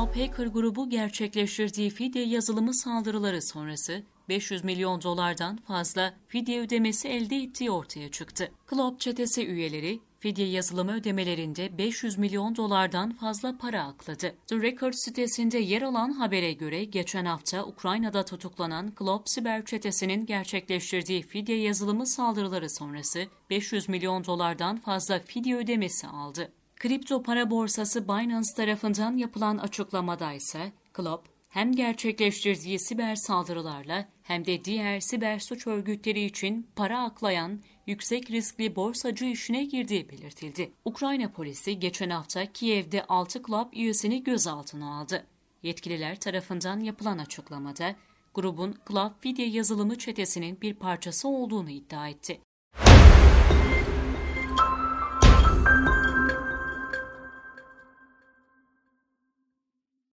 Club Hacker grubu gerçekleştirdiği fidye yazılımı saldırıları sonrası 500 milyon dolardan fazla fidye ödemesi elde ettiği ortaya çıktı. Club çetesi üyeleri fidye yazılımı ödemelerinde 500 milyon dolardan fazla para akladı. The Record sitesinde yer alan habere göre geçen hafta Ukrayna'da tutuklanan Club siber çetesinin gerçekleştirdiği fidye yazılımı saldırıları sonrası 500 milyon dolardan fazla fidye ödemesi aldı. Kripto para borsası Binance tarafından yapılan açıklamada ise Club hem gerçekleştirdiği siber saldırılarla hem de diğer siber suç örgütleri için para aklayan yüksek riskli borsacı işine girdiği belirtildi. Ukrayna polisi geçen hafta Kiev'de 6 club üyesini gözaltına aldı. Yetkililer tarafından yapılan açıklamada grubun Club Fidye yazılımı çetesinin bir parçası olduğunu iddia etti.